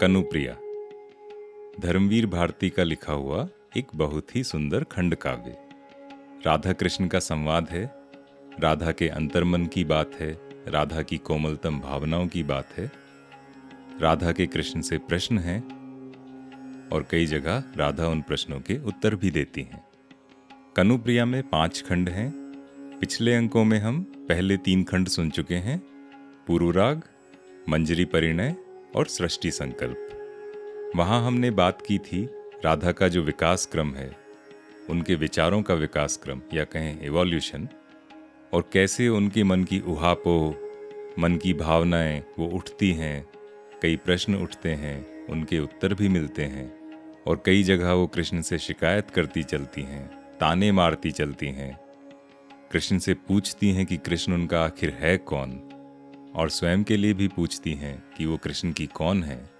कनुप्रिया। धर्मवीर भारती का लिखा हुआ एक बहुत ही सुंदर खंड काव्य। राधा कृष्ण का संवाद है, राधा के अंतर्मन की बात है, राधा की कोमलतम भावनाओं की बात है, राधा के कृष्ण से प्रश्न हैं और कई जगह राधा उन प्रश्नों के उत्तर भी देती हैं। कनुप्रिया में पाँच खंड हैं, पिछले अंकों में हम पहले तीन खंड सुन चुके हैं, पूर्वराग, मंजरी परिणय और सृष्टि संकल्प। वहाँ हमने बात की थी, राधा का जो विकास क्रम है, उनके विचारों का विकास क्रम, या कहें एवोल्यूशन और कैसे उनके मन की उहापोह मन की भावनाएँ, वो उठती हैं, कई प्रश्न उठते हैं, उनके उत्तर भी मिलते हैं, और कई जगह वो कृष्ण से शिकायत करती चलती हैं, ताने मारती चलती हैं। कृष्ण से पूछती हैं कि कृष्ण उनका आखिर है कौन? और स्वयं के लिए भी पूछती हैं कि वो कृष्ण की कौन है।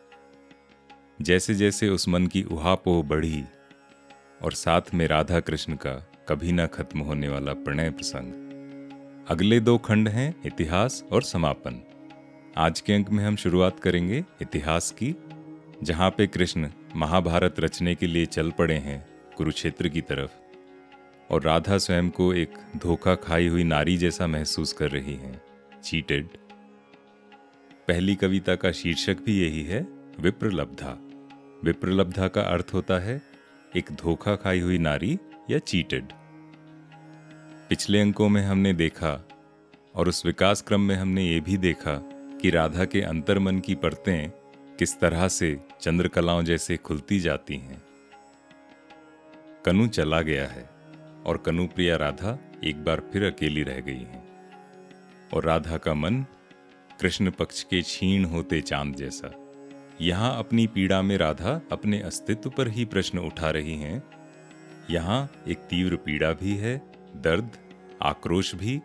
जैसे जैसे उस मन की उहापोह बढ़ी और साथ में राधा कृष्ण का कभी ना खत्म होने वाला प्रणय प्रसंग। अगले दो खंड हैं इतिहास और समापन। आज के अंक में हम शुरुआत करेंगे इतिहास की, जहाँ पे कृष्ण महाभारत रचने के लिए चल पड़े हैं कुरुक्षेत्र की तरफ़ और राधा स्वयं को एक धोखा खाई हुई नारी जैसा महसूस कर रही हैं चीटेड पहली कविता का शीर्षक भी यही है, विप्रलब्धा। विप्रलब्धा का अर्थ होता है, एक धोखा खाई हुई नारी या चीटेड। पिछले अंकों में हमने देखा, और उस विकास क्रम में हमने ये भी देखा, कि राधा के अंतर्मन की परतें किस तरह से चंद्रकलाओं जैसे खुलती जाती हैं। कनु चला गया है, और कनुप्रिया राधा एक बार फिर अकेली रह गई हैं। और राधा का मन कृष्ण पक्ष के छीण होते चाँद जैसा। यहाँ अपनी पीड़ा में राधा अपने अस्तित्व पर ही प्रश्न उठा रही हैं। यहाँ एक तीव्र पीड़ा भी है, दर्द, आक्रोश भी,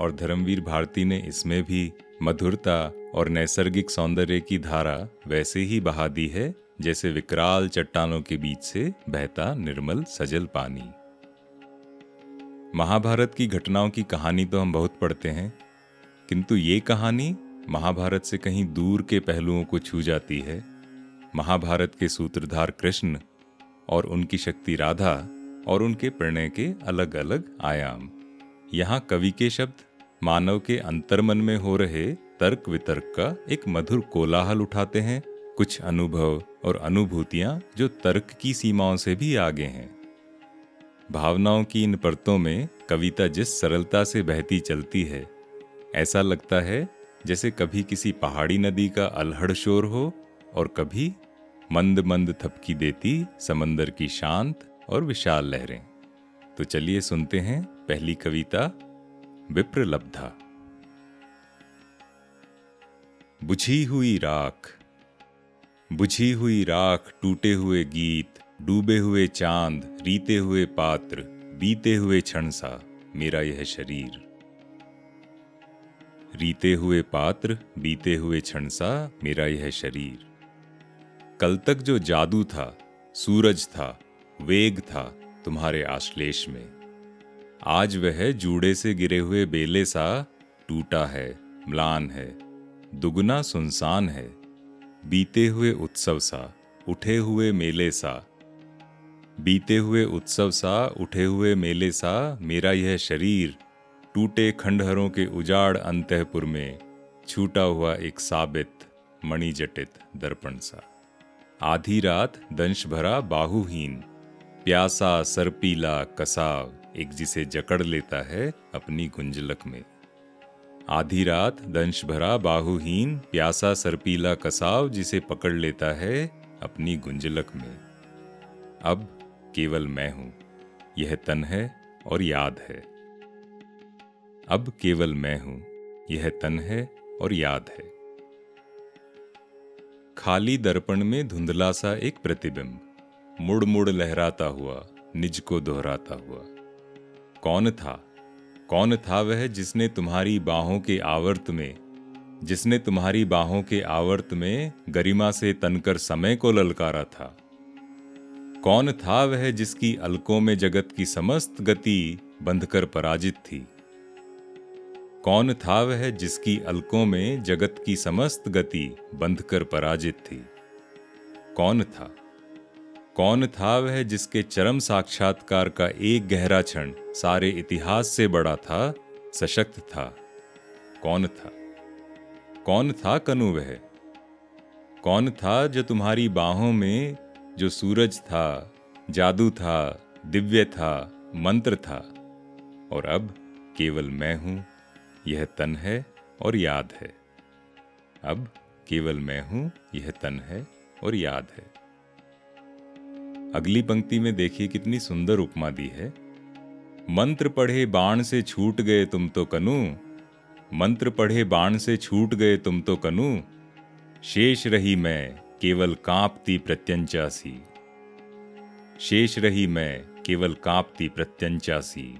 और धर्मवीर भारती ने इसमें भी मधुरता और नैसर्गिक सौंदर्य की धारा वैसे ही बहा दी है, जैसे विकराल चट्टानों के बीच से बहता निर्मल सजल पानी। महाभारत की घटनाओं की कहानी तो हम बहुत पढ़ते हैं किंतु ये कहानी महाभारत से कहीं दूर के पहलुओं को छू जाती है। महाभारत के सूत्रधार कृष्ण और उनकी शक्ति राधा और उनके प्रणय के अलग अलग आयाम। यहाँ कवि के शब्द मानव के अंतर्मन में हो रहे तर्क वितर्क का एक मधुर कोलाहल उठाते हैं, कुछ अनुभव और अनुभूतियाँ जो तर्क की सीमाओं से भी आगे हैं। भावनाओं की इन परतों में कविता जिस सरलता से बहती चलती है ऐसा लगता है जैसे कभी किसी पहाड़ी नदी का अलहड़ शोर हो और कभी मंद मंद थपकी देती समंदर की शांत और विशाल लहरें। तो चलिए सुनते हैं पहली कविता, विप्रलब्धा। बुझी हुई राख, बुझी हुई राख टूटे हुए गीत, डूबे हुए चाँद, रीते हुए पात्र, बीते हुए क्षण सा मेरा यह शरीर। रीते हुए पात्र, बीते हुए क्षण सा मेरा यह शरीर। कल तक जो जादू था, सूरज था, वेग था तुम्हारे आश्लेष में। आज वह जूड़े से गिरे हुए बेले सा टूटा है, म्लान है, दुगना सुनसान है। बीते हुए उत्सव सा, उठे हुए मेले सा। बीते हुए उत्सव सा, उठे हुए मेले सा, मेरा यह शरीर टूटे खंडहरों के उजाड़ अंतपुर में छूटा हुआ एक साबित, मणिजटित दर्पण सा। आधी रात दंश भरा बाहुहीन, प्यासा, सरपीला, कसाव, एक जिसे जकड़ लेता है अपनी गुंजलक में। आधी रात दंश भरा बाहुहीन, प्यासा, सरपीला, कसाव जिसे पकड़ लेता है अपनी गुंजलक में। अब केवल मैं हूँ। यह तन है और याद है। अब केवल मैं हूँ। यह तन है और याद है। खाली दर्पण में धुंधला सा एक प्रतिबिंब मुड़ मुड़ लहराता हुआ, निज को दोहराता हुआ। कौन था? कौन था वह जिसने तुम्हारी बाहों के आवर्त में, जिसने तुम्हारी बाहों के आवर्त में गरिमा से तनकर समय को ललकारा था? कौन था वह जिसकी अलकों में जगत की समस्त गति बंधकर पराजित थी? कौन था वह जिसकी अलकों में जगत की समस्त गति बंधकर पराजित थी? कौन था? कौन था वह जिसके चरम साक्षात्कार का एक गहरा क्षण सारे इतिहास से बड़ा था, सशक्त था? कौन था? कौन था कनु वह? कौन था जो तुम्हारी बाहों में, जो सूरज था, जादू था, दिव्य था, मंत्र था? और अब केवल मैं हूँ। यह तन है और याद है। अब केवल मैं हूँ, यह तन है और याद है। अगली पंक्ति में देखिए कितनी सुंदर उपमा दी है। मंत्र पढ़े बाण से छूट गए तुम तो कनु। मंत्र पढ़े बाण से छूट गए तुम तो कनु। शेष रही मैं, केवल कांपती प्रत्यंचासी। शेष रही मैं, केवल कांपती प्रत्यंचासी।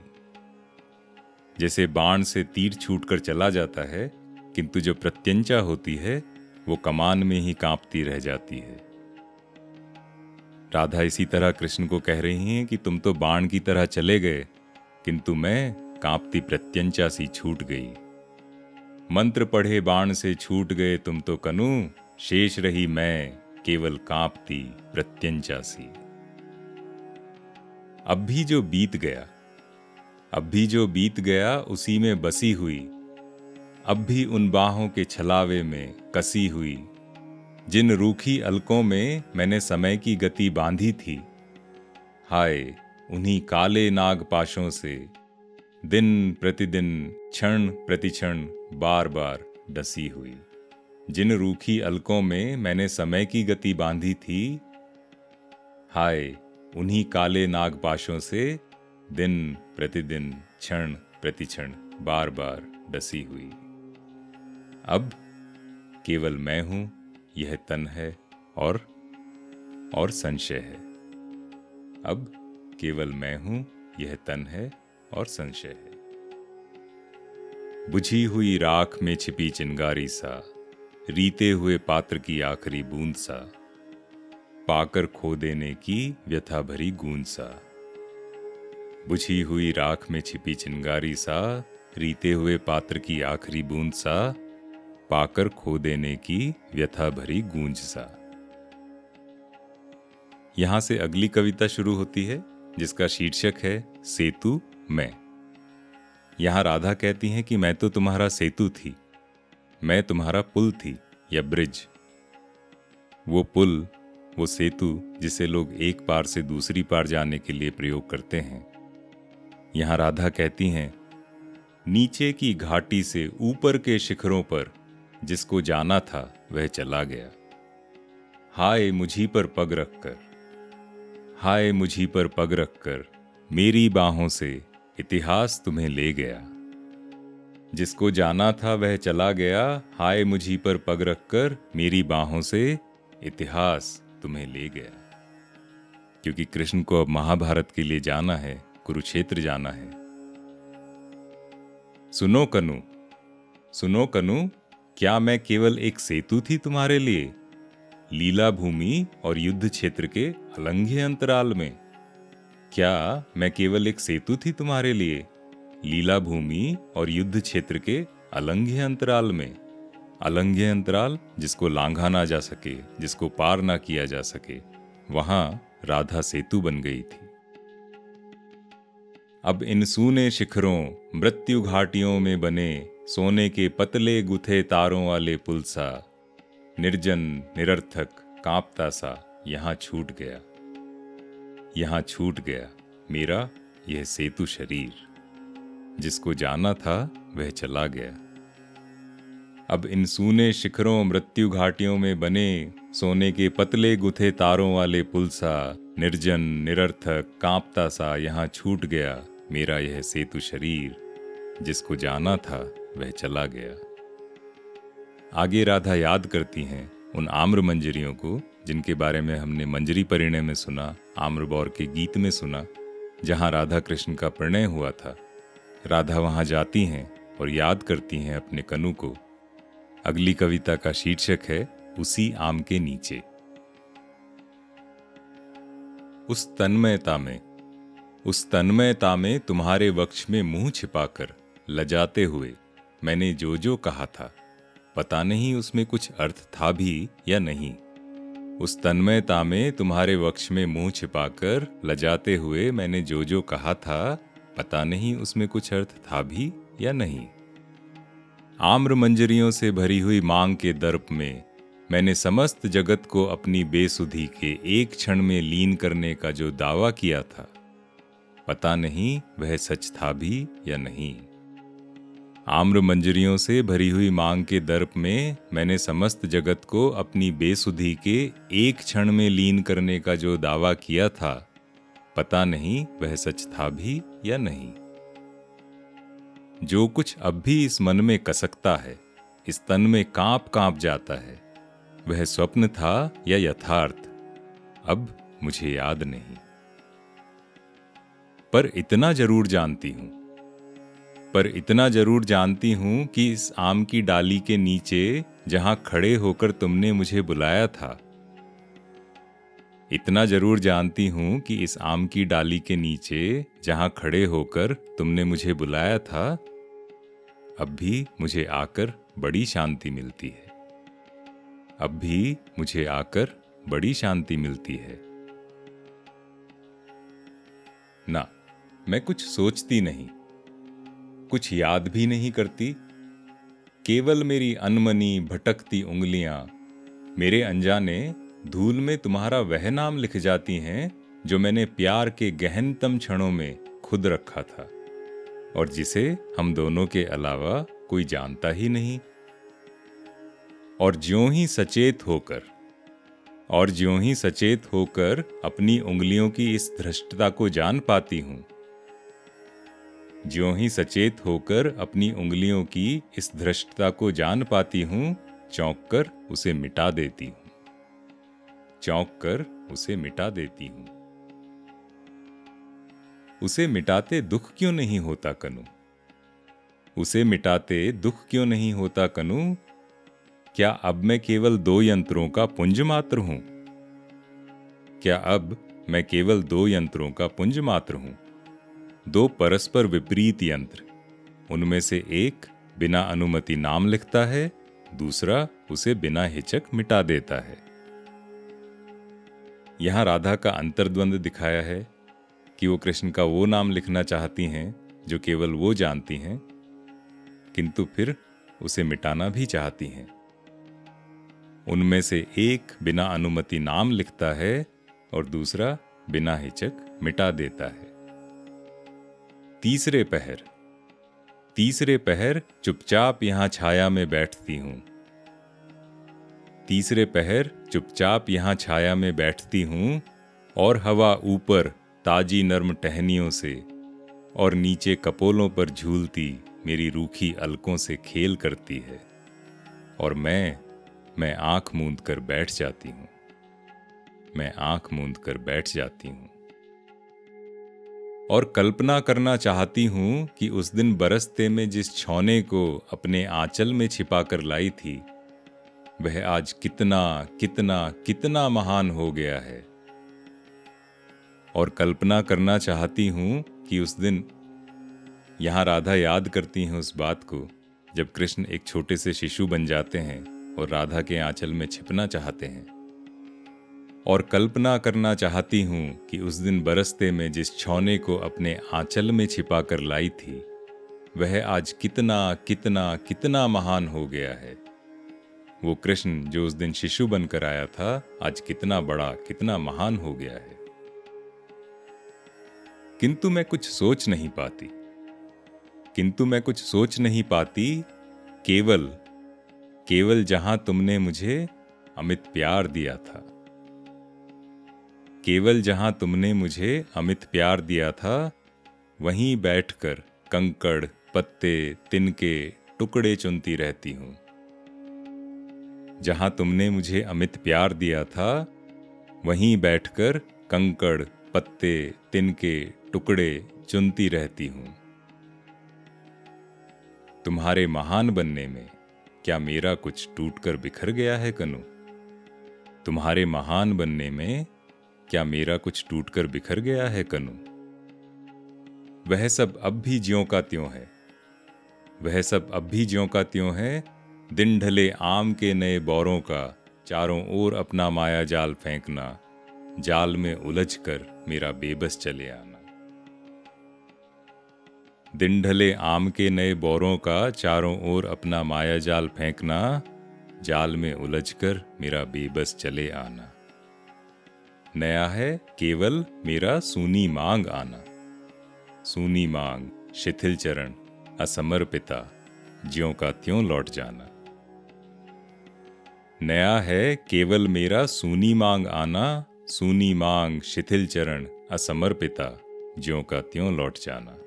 जैसे बाण से तीर छूटकर चला जाता है, किंतु जो प्रत्यंचा होती है, वो कमान में ही कांपती रह जाती है। राधा इसी तरह कृष्ण को कह रही हैं कि तुम तो बाण की तरह चले गए, किंतु मैं कांपती प्रत्यंचा सी छूट गई। मंत्र पढ़े बाण से छूट गए तुम तो कनु, शेष रही मैं, केवल कांपती प्रत्यंचा सी। अब भी जो बीत गया अब भी जो बीत गया, उसी में बसी हुई। अब भी उन बाहों के छलावे में कसी हुई। जिन रूखी अलकों में मैंने समय की गति बांधी थी, हाय, उन्हीं काले नाग पाशों से, दिन प्रतिदिन, क्षण प्रतिक्षण बार बार डसी हुई। जिन रूखी अलकों में मैंने समय की गति बांधी थी, हाय, उन्हीं काले नाग पाशों से दिन प्रतिदिन, क्षण प्रतिक्षण, बार बार डसी हुई। अब केवल मैं हूँ, यह तन है और और संशय है। अब केवल मैं हूँ, यह तन है और संशय है। बुझी हुई राख में छिपी चिंगारी सा, रीते हुए पात्र की आखिरी बूंद सा, पाकर खो देने की व्यथा भरी गूंज सा। बुझी हुई राख में छिपी चिंगारी सा, रीते हुए पात्र की आखिरी बूंद सा, पाकर खो देने की व्यथा भरी गूंज सा। यहाँ से अगली कविता शुरू होती है, जिसका शीर्षक है, सेतु, मैं। यहाँ राधा कहती हैं कि मैं तो तुम्हारा सेतु थी, मैं तुम्हारा पुल थी, या ब्रिज। वो पुल, वो सेतु, जिसे लोग एक पार से दूसरी पार जाने के लिए प्रयोग करते हैं। यहाँ राधा कहती हैं, नीचे की घाटी से ऊपर के शिखरों पर जिसको जाना था, वह चला गया। हाय मुझी पर पग रखकर, हाय मुझी पर पग रखकर मेरी बाहों से इतिहास तुम्हें ले गया। जिसको जाना था, वह चला गया, हाय मुझी पर पग रखकर मेरी बाहों से इतिहास तुम्हें ले गया। क्योंकि कृष्ण को अब महाभारत के लिए जाना है कुरुक्षेत्र जाना है। सुनो कनु सुनो कनु, क्या मैं केवल एक सेतु थी तुम्हारे लिए? लीला भूमि और युद्ध क्षेत्र के अलंघ्य अंतराल में। क्या मैं केवल एक सेतु थी तुम्हारे लिए? लीला भूमि और युद्ध क्षेत्र के अलंघ्य अंतराल में। अलंघ्य अंतराल जिसको लांघा ना जा सके, जिसको पार ना किया जा सके, वहाँ राधा सेतु बन गई थी। अब इन सूने शिखरों, मृत्यु घाटियों में बने सोने के पतले गुथे तारों वाले पुल सा निर्जन, निरर्थक, कांपता सा यहाँ छूट गया। यहाँ छूट गया। मेरा यह सेतु शरीर। जिसको जाना था, वह चला गया। अब इन सूने शिखरों, मृत्यु घाटियों में बने सोने के पतले गुथे तारों वाले पुल सा निर्जन, निरर्थक, कांपता सा यहाँ छूट गया। मेरा यह सेतु शरीर, जिसको जाना था, वह चला गया। आगे राधा याद करती हैं उन आम्र मंजरियों को, जिनके बारे में हमने मंजरी परिणय में सुना आम्रबौर के गीत में सुना, जहाँ राधा कृष्ण का प्रणय हुआ था। राधा वहाँ जाती हैं और याद करती हैं अपने कनु को। अगली कविता का शीर्षक है, उसी आम के नीचे। उस तन्मयता में उस तन्मयता में तुम्हारे वक्ष में मुँह छिपाकर लजाते हुए मैंने जो जो कहा था, पता नहीं उसमें कुछ अर्थ था भी या नहीं। उस तन्मयता में तुम्हारे वक्ष में मुँह छिपाकर लजाते हुए मैंने जो जो कहा था, पता नहीं उसमें कुछ अर्थ था भी या नहीं। आम्र मंजरियों से भरी हुई मांग के दर्प में मैंने समस्त जगत को अपनी बेसुधी के एक क्षण में लीन करने का जो दावा किया था पता नहीं वह सच था भी या नहीं। आम्र मंजरियों से भरी हुई मांग के दर्प में मैंने समस्त जगत को अपनी बेसुधी के एक क्षण में लीन करने का जो दावा किया था, पता नहीं वह सच था भी या नहीं। जो कुछ अब भी इस मन में कसकता है, इस तन में काँप काँप जाता है, वह स्वप्न था या यथार्थ, अब मुझे याद नहीं। पर इतना ज़रूर जानती हूँ। पर इतना ज़रूर जानती हूँ कि इस आम की डाली के नीचे जहाँ खड़े होकर तुमने मुझे बुलाया था। इतना ज़रूर जानती हूँ कि इस आम की डाली के नीचे जहाँ खड़े होकर तुमने मुझे बुलाया था, अब भी मुझे आकर बड़ी शांति मिलती है। अब भी मुझे आकर बड़ी शांति मिलती है। ना मैं कुछ सोचती नहीं, कुछ याद भी नहीं करती। केवल मेरी अनमनी भटकती उंगलियाँ मेरे अनजाने धूल में तुम्हारा वह नाम लिख जाती हैं, जो मैंने प्यार के गहनतम क्षणों में खुद रखा था। और जिसे हम दोनों के अलावा कोई जानता ही नहीं। और ज्यों ही सचेत होकर, और ज्यों ही सचेत होकर अपनी उंगलियों की इस धृष्टता को जान पाती हूँ ज्यों ही सचेत होकर अपनी उंगलियों की इस धृष्टता को जान पाती हूँ चौंक कर उसे मिटा देती हूँ। चौंक कर उसे मिटा देती हूँ। उसे मिटाते दुख क्यों नहीं होता कनु? उसे मिटाते दुख क्यों नहीं होता कनु? क्या अब मैं केवल दो यंत्रों का पुंज मात्र हूँ? क्या अब मैं केवल दो यंत्रों का पुंज मात्र हूँ? दो परस्पर विपरीत यंत्र। उनमें से एक बिना अनुमति नाम लिखता है, दूसरा उसे बिना हिचक मिटा देता है। यहाँ राधा का अंतर्द्वंद दिखाया है कि वो कृष्ण का वो नाम लिखना चाहती हैं, जो केवल वो जानती हैं, किंतु फिर उसे मिटाना भी चाहती हैं। उनमें से एक बिना अनुमति नाम लिखता है और दूसरा बिना हिचक मिटा देता है। तीसरे पहर। तीसरे पहर चुपचाप यहाँ छाया में बैठती हूँ। तीसरे पहर चुपचाप यहाँ छाया में बैठती हूँ और हवा ऊपर ताजी नर्म टहनियों से और नीचे कपोलों पर झूलती मेरी रूखी अलकों से खेल करती है और मैं मैं आँख मूंद कर बैठ जाती हूँ। मैं आँख मूंद कर बैठ जाती हूँ। और कल्पना करना चाहती हूँ कि उस दिन बरसते में जिस छौने को अपने आंचल में छिपा कर लाई थी, वह आज कितना कितना कितना महान हो गया है। और कल्पना करना चाहती हूँ कि उस दिन, यहाँ राधा याद करती हैं उस बात को, जब कृष्ण एक छोटे से शिशु बन जाते हैं और राधा के आंचल में छिपना चाहते हैं। और कल्पना करना चाहती हूँ कि उस दिन बरसते में जिस छौने को अपने आंचल में छिपा कर लाई थी, वह आज कितना कितना कितना महान हो गया है। वो कृष्ण जो उस दिन शिशु बनकर आया था, आज कितना बड़ा, कितना महान हो गया है। किंतु मैं कुछ सोच नहीं पाती। किंतु मैं कुछ सोच नहीं पाती, केवल केवल जहाँ तुमने मुझे अमित प्यार दिया था। केवल जहाँ तुमने मुझे अमित प्यार दिया था, वहीं बैठकर कंकड़, पत्ते, तिनके, टुकड़े चुनती रहती हूँ। जहाँ तुमने मुझे अमित प्यार दिया था, वहीं बैठकर कंकड़, पत्ते, तिनके, टुकड़े चुनती रहती हूँ। तुम्हारे महान बनने में क्या मेरा कुछ टूटकर बिखर गया है, कनु? तुम्हारे महान बनने में क्या मेरा कुछ टूटकर बिखर गया है कनु? वह सब अब भी ज्यो का त्यों है। वह सब अब भी ज्यो का त्यों है, दिन ढले आम के नए बौरों का, चारों ओर अपना माया जाल फेंकना, जाल में उलझ कर मेरा बेबस चले आना। दिन ढले आम के नए बौरों का, चारों ओर अपना माया जाल फेंकना, जाल में उलझकर मेरा बेबस चले आना। नया है, केवल मेरा सूनी मांग आना। सूनी मांग, शिथिल चरण, असमर्पिता, ज्यों का त्यों लौट जाना। नया है, केवल मेरा सूनी मांग आना, सूनी मांग, शिथिल चरण, असमर्पिता, ज्यों का त्यों लौट जाना।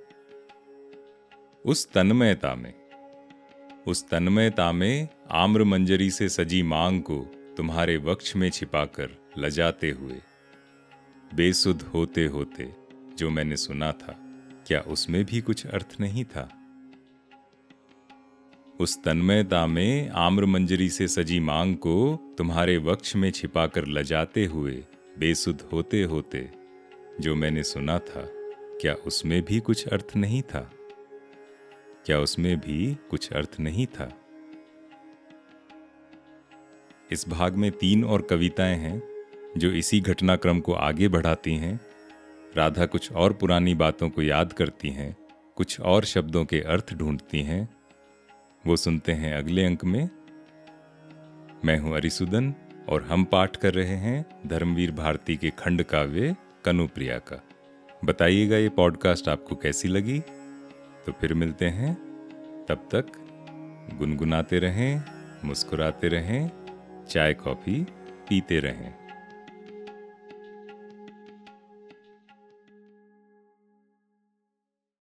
उस तन्मयता में, उस तन्मयता में आम्र मंजरी से सजी मांग को तुम्हारे वक्ष में छिपाकर लजाते हुए बेसुध होते होते जो मैंने सुना था, क्या उसमें भी कुछ अर्थ नहीं था? उस तन्मयता में आम्र मंजरी से सजी मांग को तुम्हारे वक्ष में छिपाकर लजाते हुए, बेसुध होते होते जो मैंने सुना था, क्या उसमें भी कुछ अर्थ नहीं था? क्या उसमें भी कुछ अर्थ नहीं था? इस भाग में तीन और कविताएँ हैं। जो इसी घटनाक्रम को आगे बढ़ाती हैं, राधा कुछ और पुरानी बातों को याद करती हैं, कुछ और शब्दों के अर्थ ढूंढती हैं, वो सुनते हैं अगले अंक में। मैं हूँ अरिसुदन और हम पाठ कर रहे हैं धर्मवीर भारती के खंड काव्य कनुप्रिया का। बताइएगा ये पॉडकास्ट आपको कैसी लगी? तो फिर मिलते हैं। तब तक गुनगुनाते रहें, मुस्कुराते रहें, चाय कॉफ़ी पीते रहें।